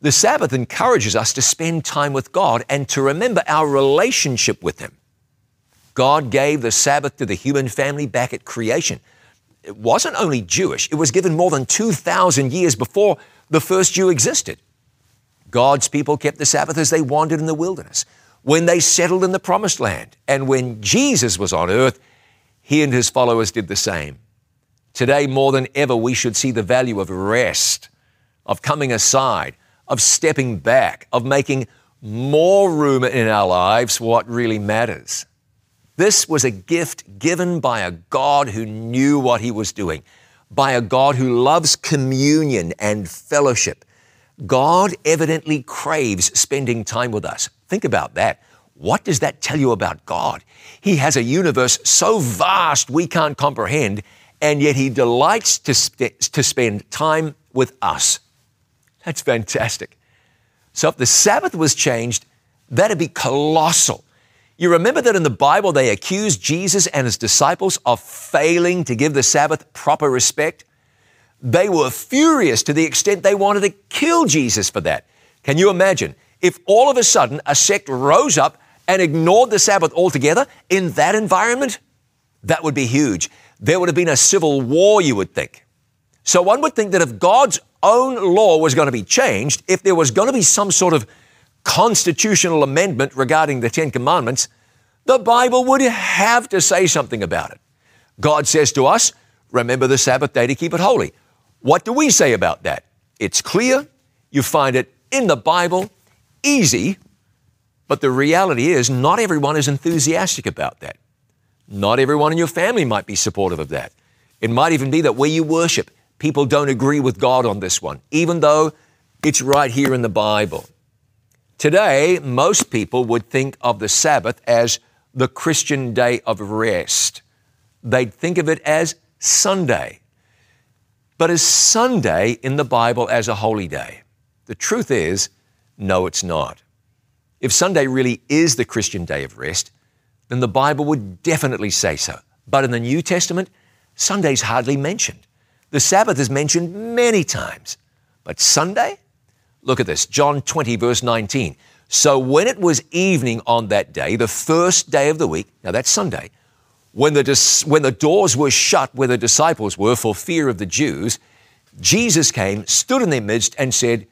The Sabbath encourages us to spend time with God and to remember our relationship with Him. God gave the Sabbath to the human family back at creation. It wasn't only Jewish, it was given more than 2,000 years before the first Jew existed. God's people kept the Sabbath as they wandered in the wilderness, when they settled in the promised land, and when Jesus was on earth, he and his followers did the same. Today, more than ever, we should see the value of rest, of coming aside, of stepping back, of making more room in our lives for what really matters. This was a gift given by a God who knew what he was doing, by a God who loves communion and fellowship. God evidently craves spending time with us. Think about that. What does that tell you about God? He has a universe so vast we can't comprehend, and yet He delights to, sp- to spend time with us. That's fantastic. So if the Sabbath was changed, that'd be colossal. You remember that in the Bible they accused Jesus and his disciples of failing to give the Sabbath proper respect? They were furious to the extent they wanted to kill Jesus for that. Can you imagine if all of a sudden a sect rose up and ignored the Sabbath altogether in that environment? That would be huge. There would have been a civil war, you would think. So one would think that if God's own law was going to be changed, if there was going to be some sort of constitutional amendment regarding the Ten Commandments, the Bible would have to say something about it. God says to us, remember the Sabbath day to keep it holy. What do we say about that? It's clear. You find it in the Bible, easy, but the reality is not everyone is enthusiastic about that. Not everyone in your family might be supportive of that. It might even be that where you worship, people don't agree with God on this one, even though it's right here in the Bible. Today, most people would think of the Sabbath as the Christian day of rest. They'd think of it as Sunday. But is Sunday in the Bible as a holy day? The truth is, no, it's not. If Sunday really is the Christian day of rest, then the Bible would definitely say so. But in the New Testament, Sunday's hardly mentioned. The Sabbath is mentioned many times. But Sunday? Look at this John 20, verse 19. So when it was evening on that day, the first day of the week, now that's Sunday, when the, when the doors were shut where the disciples were for fear of the Jews, Jesus came, stood in their midst, and said,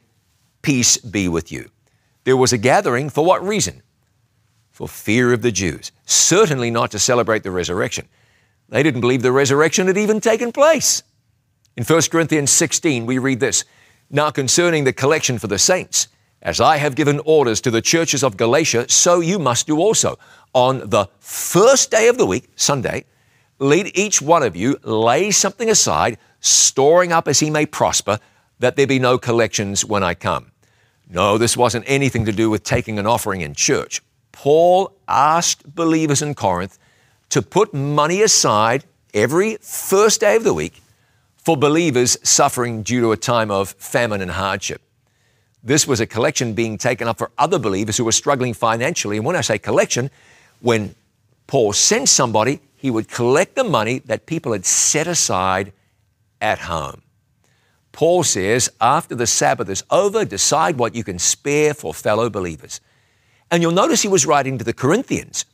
Peace be with you. There was a gathering for what reason? For fear of the Jews. Certainly not to celebrate the resurrection. They didn't believe the resurrection had even taken place. In 1 Corinthians 16, we read this Now concerning the collection for the saints, as I have given orders to the churches of Galatia, so you must do also. On the first day of the week, Sunday, let each one of you lay something aside, storing up as he may prosper, that there be no collections when I come. No, this wasn't anything to do with taking an offering in church. Paul asked believers in Corinth to put money aside every first day of the week for believers suffering due to a time of famine and hardship. This was a collection being taken up for other believers who were struggling financially. And when I say collection, when Paul sent somebody, he would collect the money that people had set aside at home. Paul says, after the Sabbath is over, decide what you can spare for fellow believers. And you'll notice he was writing to the Corinthians.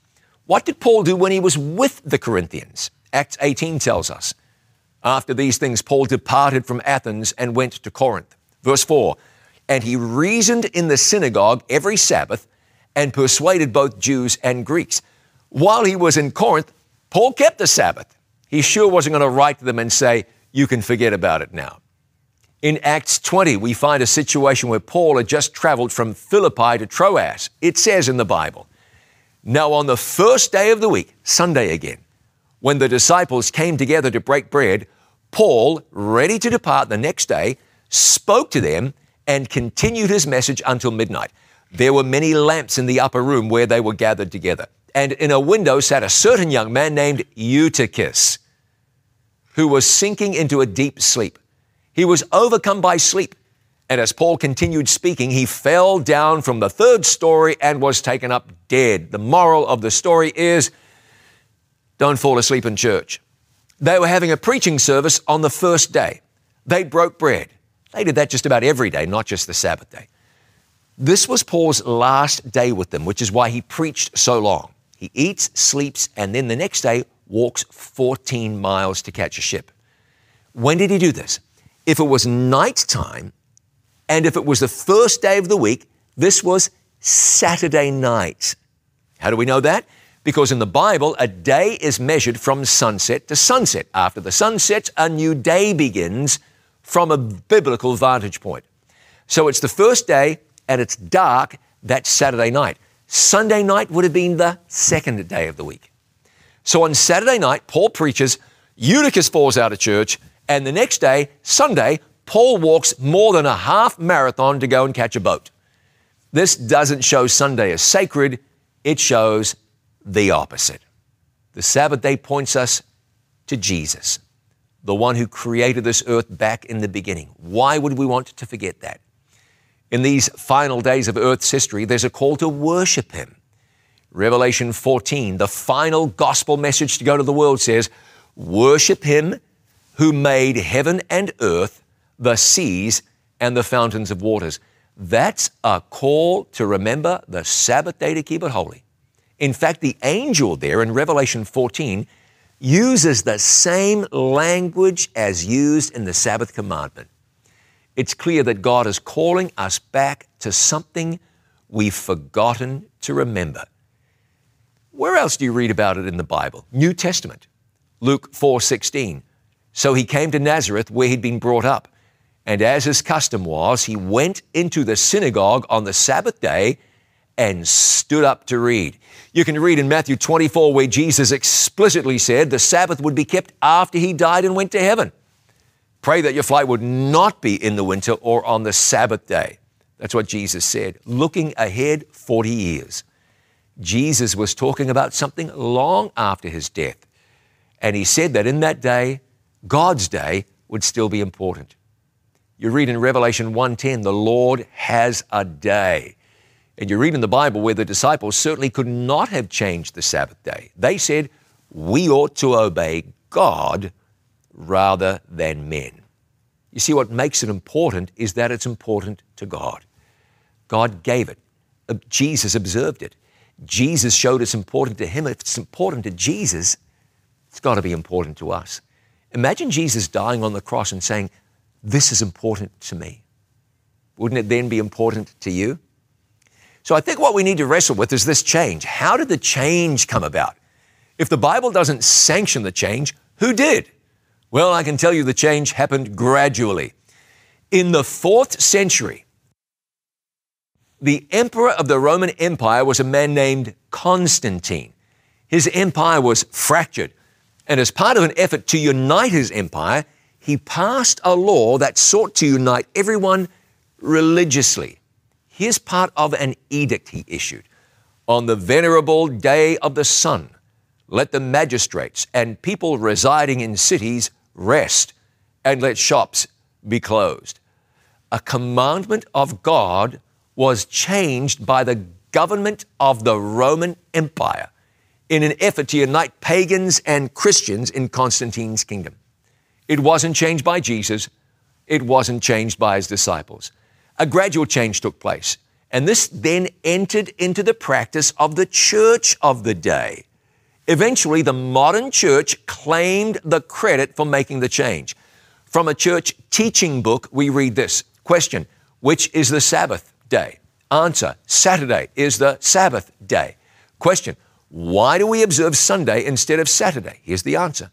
What did Paul do when he was with the Corinthians? Acts 18 tells us. After these things, Paul departed from Athens and went to Corinth. Verse 4 And he reasoned in the synagogue every Sabbath and persuaded both Jews and Greeks. While he was in Corinth, Paul kept the Sabbath. He sure wasn't going to write to them and say, You can forget about it now. In Acts 20, we find a situation where Paul had just traveled from Philippi to Troas. It says in the Bible, Now on the first day of the week, Sunday again, when the disciples came together to break bread, Paul, ready to depart the next day, spoke to them and continued his message until midnight. There were many lamps in the upper room where they were gathered together. And in a window sat a certain young man named Eutychus, who was sinking into a deep sleep. He was overcome by sleep. And as Paul continued speaking, he fell down from the third story and was taken up dead. The moral of the story is don't fall asleep in church. They were having a preaching service on the first day. They broke bread. They did that just about every day, not just the Sabbath day. This was Paul's last day with them, which is why he preached so long. He eats, sleeps, and then the next day walks 14 miles to catch a ship. When did he do this? If it was nighttime, and if it was the first day of the week, this was Saturday night. How do we know that? Because in the Bible, a day is measured from sunset to sunset. After the sun sets, a new day begins from a biblical vantage point. So it's the first day and it's dark that Saturday night. Sunday night would have been the second day of the week. So on Saturday night, Paul preaches, Eutychus falls out of church, and the next day, Sunday, Paul walks more than a half marathon to go and catch a boat. This doesn't show Sunday as sacred, it shows the opposite. The Sabbath day points us to Jesus, the one who created this earth back in the beginning. Why would we want to forget that? In these final days of Earth's history, there's a call to worship Him. Revelation 14, the final gospel message to go to the world says, Worship Him who made heaven and earth, the seas, and the fountains of waters. That's a call to remember the Sabbath day to keep it holy. In fact, the angel there in Revelation 14 uses the same language as used in the Sabbath commandment it's clear that God is calling us back to something we've forgotten to remember. Where else do you read about it in the Bible? New Testament. Luke 4:16. So he came to Nazareth where he'd been brought up, and as his custom was, he went into the synagogue on the Sabbath day and stood up to read. You can read in Matthew 24 where Jesus explicitly said the Sabbath would be kept after he died and went to heaven. Pray that your flight would not be in the winter or on the Sabbath day. That's what Jesus said. Looking ahead 40 years. Jesus was talking about something long after his death. And he said that in that day, God's day would still be important. You read in Revelation 1:10, the Lord has a day. And you read in the Bible where the disciples certainly could not have changed the Sabbath day. They said, we ought to obey God rather than men. You see, what makes it important is that it's important to God. God gave it. Uh, Jesus observed it. Jesus showed it's important to him. If it's important to Jesus, it's got to be important to us. Imagine Jesus dying on the cross and saying, This is important to me. Wouldn't it then be important to you? So I think what we need to wrestle with is this change. How did the change come about? If the Bible doesn't sanction the change, who did? Well, I can tell you the change happened gradually. In the fourth century, the emperor of the Roman Empire was a man named Constantine. His empire was fractured, and as part of an effort to unite his empire, he passed a law that sought to unite everyone religiously. Here's part of an edict he issued. On the venerable day of the sun, let the magistrates and people residing in cities rest and let shops be closed. A commandment of God was changed by the government of the Roman Empire in an effort to unite pagans and Christians in Constantine's kingdom. It wasn't changed by Jesus, it wasn't changed by his disciples. A gradual change took place, and this then entered into the practice of the church of the day. Eventually, the modern church claimed the credit for making the change. From a church teaching book, we read this question Which is the Sabbath day? Answer Saturday is the Sabbath day. Question Why do we observe Sunday instead of Saturday? Here's the answer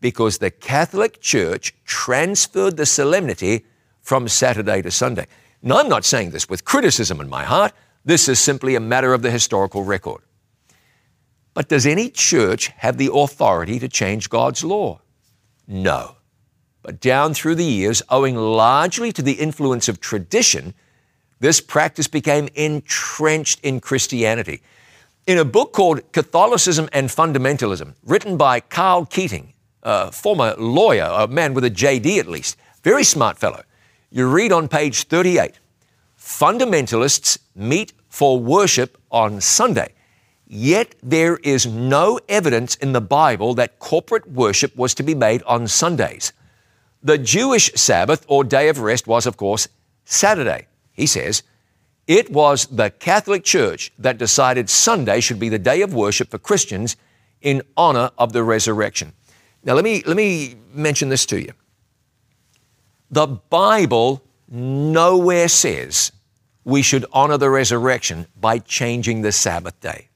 because the Catholic Church transferred the solemnity from Saturday to Sunday. Now, I'm not saying this with criticism in my heart. This is simply a matter of the historical record. But does any church have the authority to change God's law? No. But down through the years, owing largely to the influence of tradition, this practice became entrenched in Christianity. In a book called Catholicism and Fundamentalism, written by Karl Keating, a former lawyer, a man with a JD at least, very smart fellow, you read on page 38 Fundamentalists meet for worship on Sunday Yet there is no evidence in the Bible that corporate worship was to be made on Sundays. The Jewish Sabbath or day of rest was, of course, Saturday. He says, it was the Catholic Church that decided Sunday should be the day of worship for Christians in honor of the resurrection. Now, let me, let me mention this to you. The Bible nowhere says we should honor the resurrection by changing the Sabbath day.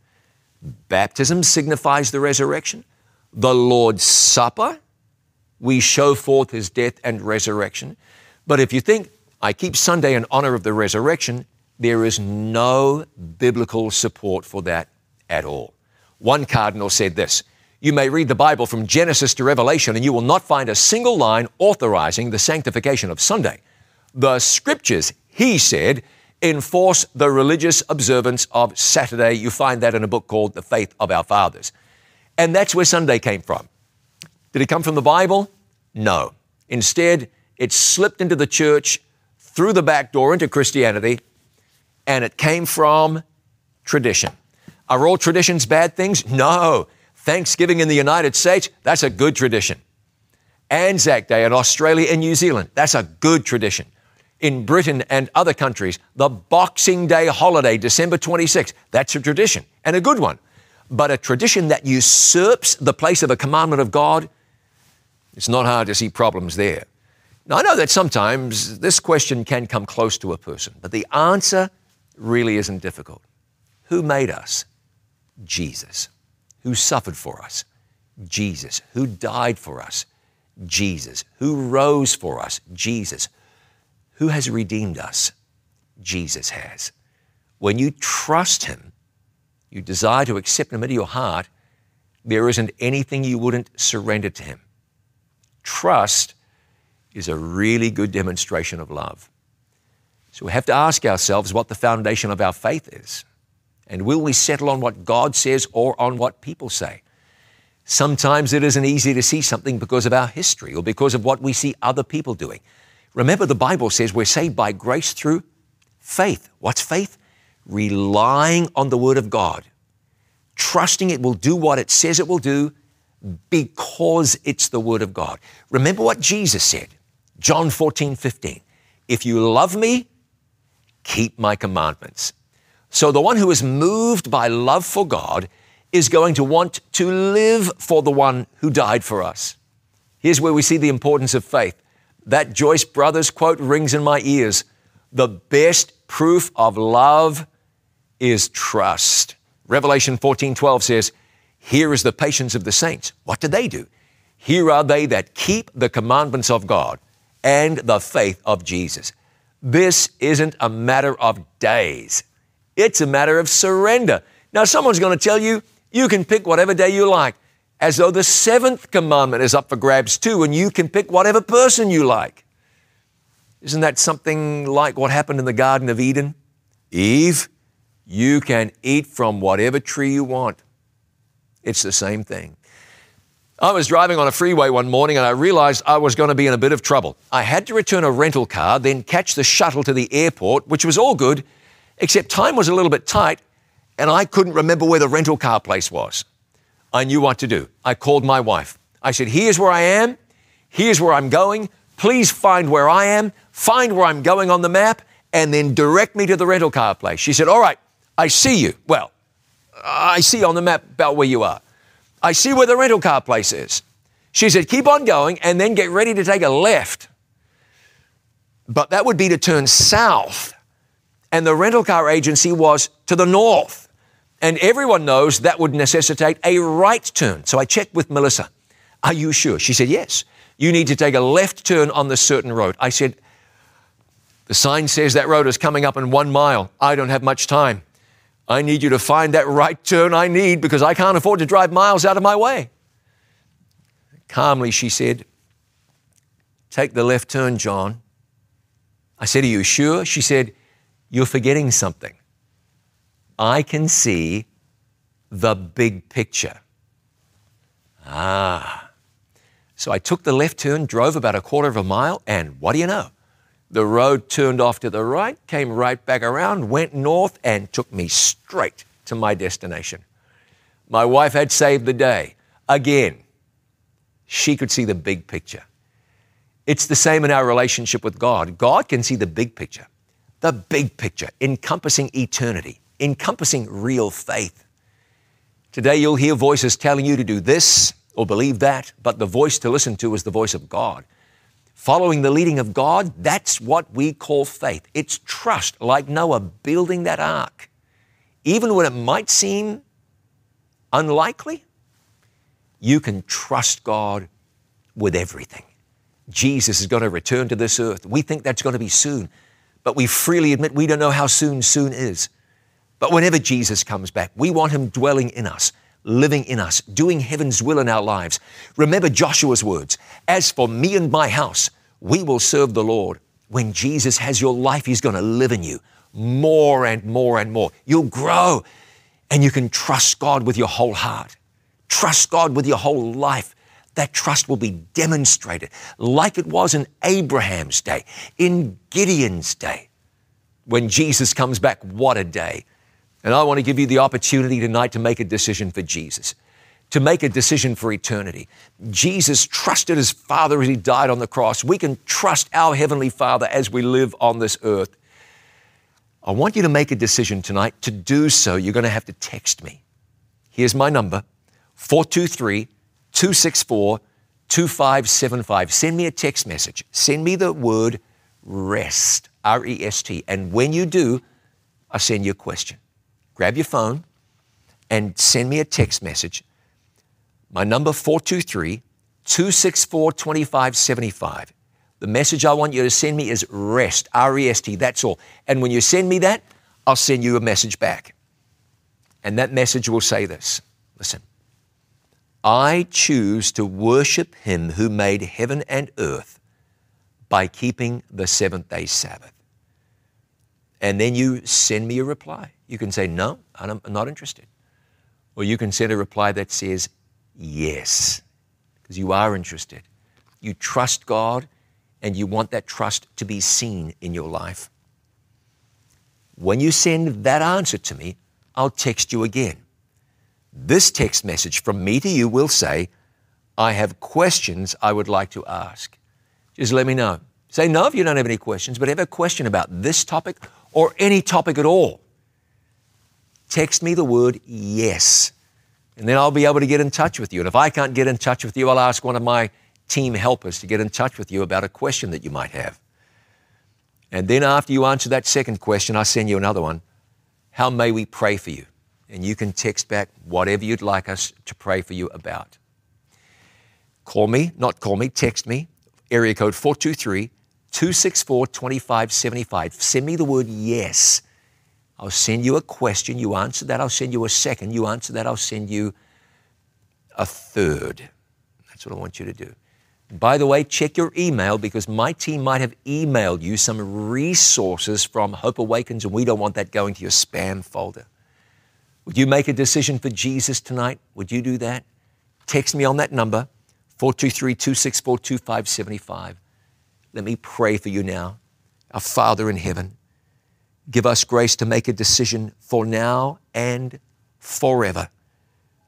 Baptism signifies the resurrection. The Lord's Supper, we show forth his death and resurrection. But if you think, I keep Sunday in honor of the resurrection, there is no biblical support for that at all. One cardinal said this You may read the Bible from Genesis to Revelation, and you will not find a single line authorizing the sanctification of Sunday. The scriptures, he said, enforce the religious observance of Saturday. You find that in a book called The Faith of Our Fathers. And that's where Sunday came from. Did it come from the Bible? No. Instead, it slipped into the church through the back door into Christianity, and it came from tradition. Are all traditions bad things? No. Thanksgiving in the United States, that's a good tradition. Anzac Day in Australia and New Zealand, that's a good tradition in Britain and other countries, the Boxing Day holiday, December 26th. That's a tradition and a good one. But a tradition that usurps the place of a commandment of God, it's not hard to see problems there. Now, I know that sometimes this question can come close to a person, but the answer really isn't difficult. Who made us? Jesus. Who suffered for us? Jesus. Who died for us? Jesus. Who rose for us? Jesus. Who has redeemed us? Jesus has. When you trust Him, you desire to accept Him into your heart, there isn't anything you wouldn't surrender to Him. Trust is a really good demonstration of love. So we have to ask ourselves what the foundation of our faith is. And will we settle on what God says or on what people say? Sometimes it isn't easy to see something because of our history or because of what we see other people doing. Remember, the Bible says we're saved by grace through faith. What's faith? Relying on the Word of God, trusting it will do what it says it will do because it's the Word of God. Remember what Jesus said, John 14, 15. If you love me, keep my commandments. So the one who is moved by love for God is going to want to live for the one who died for us. Here's where we see the importance of faith. That Joyce Brothers quote rings in my ears. The best proof of love is trust. Revelation 14 12 says, Here is the patience of the saints. What do they do? Here are they that keep the commandments of God and the faith of Jesus. This isn't a matter of days, it's a matter of surrender. Now, someone's going to tell you, you can pick whatever day you like as though the seventh commandment is up for grabs too, and you can pick whatever person you like. Isn't that something like what happened in the Garden of Eden? Eve, you can eat from whatever tree you want. It's the same thing. I was driving on a freeway one morning and I realized I was going to be in a bit of trouble. I had to return a rental car, then catch the shuttle to the airport, which was all good, except time was a little bit tight and I couldn't remember where the rental car place was. I knew what to do. I called my wife. I said, Here's where I am. Here's where I'm going. Please find where I am, find where I'm going on the map, and then direct me to the rental car place. She said, All right, I see you. Well, I see on the map about where you are. I see where the rental car place is. She said, Keep on going and then get ready to take a left. But that would be to turn south. And the rental car agency was to the north. And everyone knows that would necessitate a right turn. So I checked with Melissa. Are you sure? She said, Yes. You need to take a left turn on this certain road. I said, The sign says that road is coming up in one mile. I don't have much time. I need you to find that right turn I need because I can't afford to drive miles out of my way. Calmly, she said, Take the left turn, John. I said, Are you sure? She said, You're forgetting something. I can see the big picture. Ah. So I took the left turn, drove about a quarter of a mile, and what do you know? The road turned off to the right, came right back around, went north, and took me straight to my destination. My wife had saved the day. Again, she could see the big picture. It's the same in our relationship with God. God can see the big picture, the big picture encompassing eternity, encompassing real faith. Today, you'll hear voices telling you to do this or believe that, but the voice to listen to is the voice of God. Following the leading of God, that's what we call faith. It's trust, like Noah building that ark. Even when it might seem unlikely, you can trust God with everything. Jesus is going to return to this earth. We think that's going to be soon, but we freely admit we don't know how soon soon is. But whenever Jesus comes back, we want Him dwelling in us, living in us, doing heaven's will in our lives. Remember Joshua's words As for me and my house, we will serve the Lord. When Jesus has your life, He's going to live in you more and more and more. You'll grow and you can trust God with your whole heart. Trust God with your whole life. That trust will be demonstrated like it was in Abraham's day, in Gideon's day. When Jesus comes back, what a day. And I want to give you the opportunity tonight to make a decision for Jesus, to make a decision for eternity. Jesus trusted his Father as he died on the cross. We can trust our Heavenly Father as we live on this earth. I want you to make a decision tonight. To do so, you're going to have to text me. Here's my number 423 264 2575. Send me a text message. Send me the word rest, R E S T. And when you do, I'll send you a question. Grab your phone and send me a text message. My number 423 264 2575. The message I want you to send me is rest, R E S T, that's all. And when you send me that, I'll send you a message back. And that message will say this Listen, I choose to worship Him who made heaven and earth by keeping the seventh day Sabbath. And then you send me a reply. You can say, No, I'm not interested. Or you can send a reply that says, Yes, because you are interested. You trust God and you want that trust to be seen in your life. When you send that answer to me, I'll text you again. This text message from me to you will say, I have questions I would like to ask. Just let me know. Say no if you don't have any questions, but have a question about this topic or any topic at all. Text me the word yes, and then I'll be able to get in touch with you. And if I can't get in touch with you, I'll ask one of my team helpers to get in touch with you about a question that you might have. And then after you answer that second question, I'll send you another one. How may we pray for you? And you can text back whatever you'd like us to pray for you about. Call me, not call me, text me, area code 423 264 2575. Send me the word yes. I'll send you a question. You answer that, I'll send you a second. You answer that, I'll send you a third. That's what I want you to do. By the way, check your email because my team might have emailed you some resources from Hope Awakens, and we don't want that going to your spam folder. Would you make a decision for Jesus tonight? Would you do that? Text me on that number, 423 264 2575. Let me pray for you now. Our Father in heaven, give us grace to make a decision for now and forever.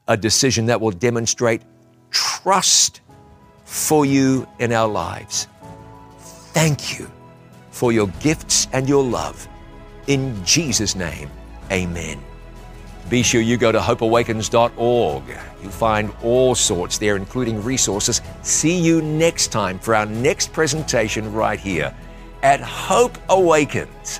A decision that will demonstrate trust for you in our lives. Thank you for your gifts and your love. In Jesus' name, amen. Be sure you go to hopeawakens.org. You'll find all sorts there, including resources. See you next time for our next presentation right here at Hope Awakens.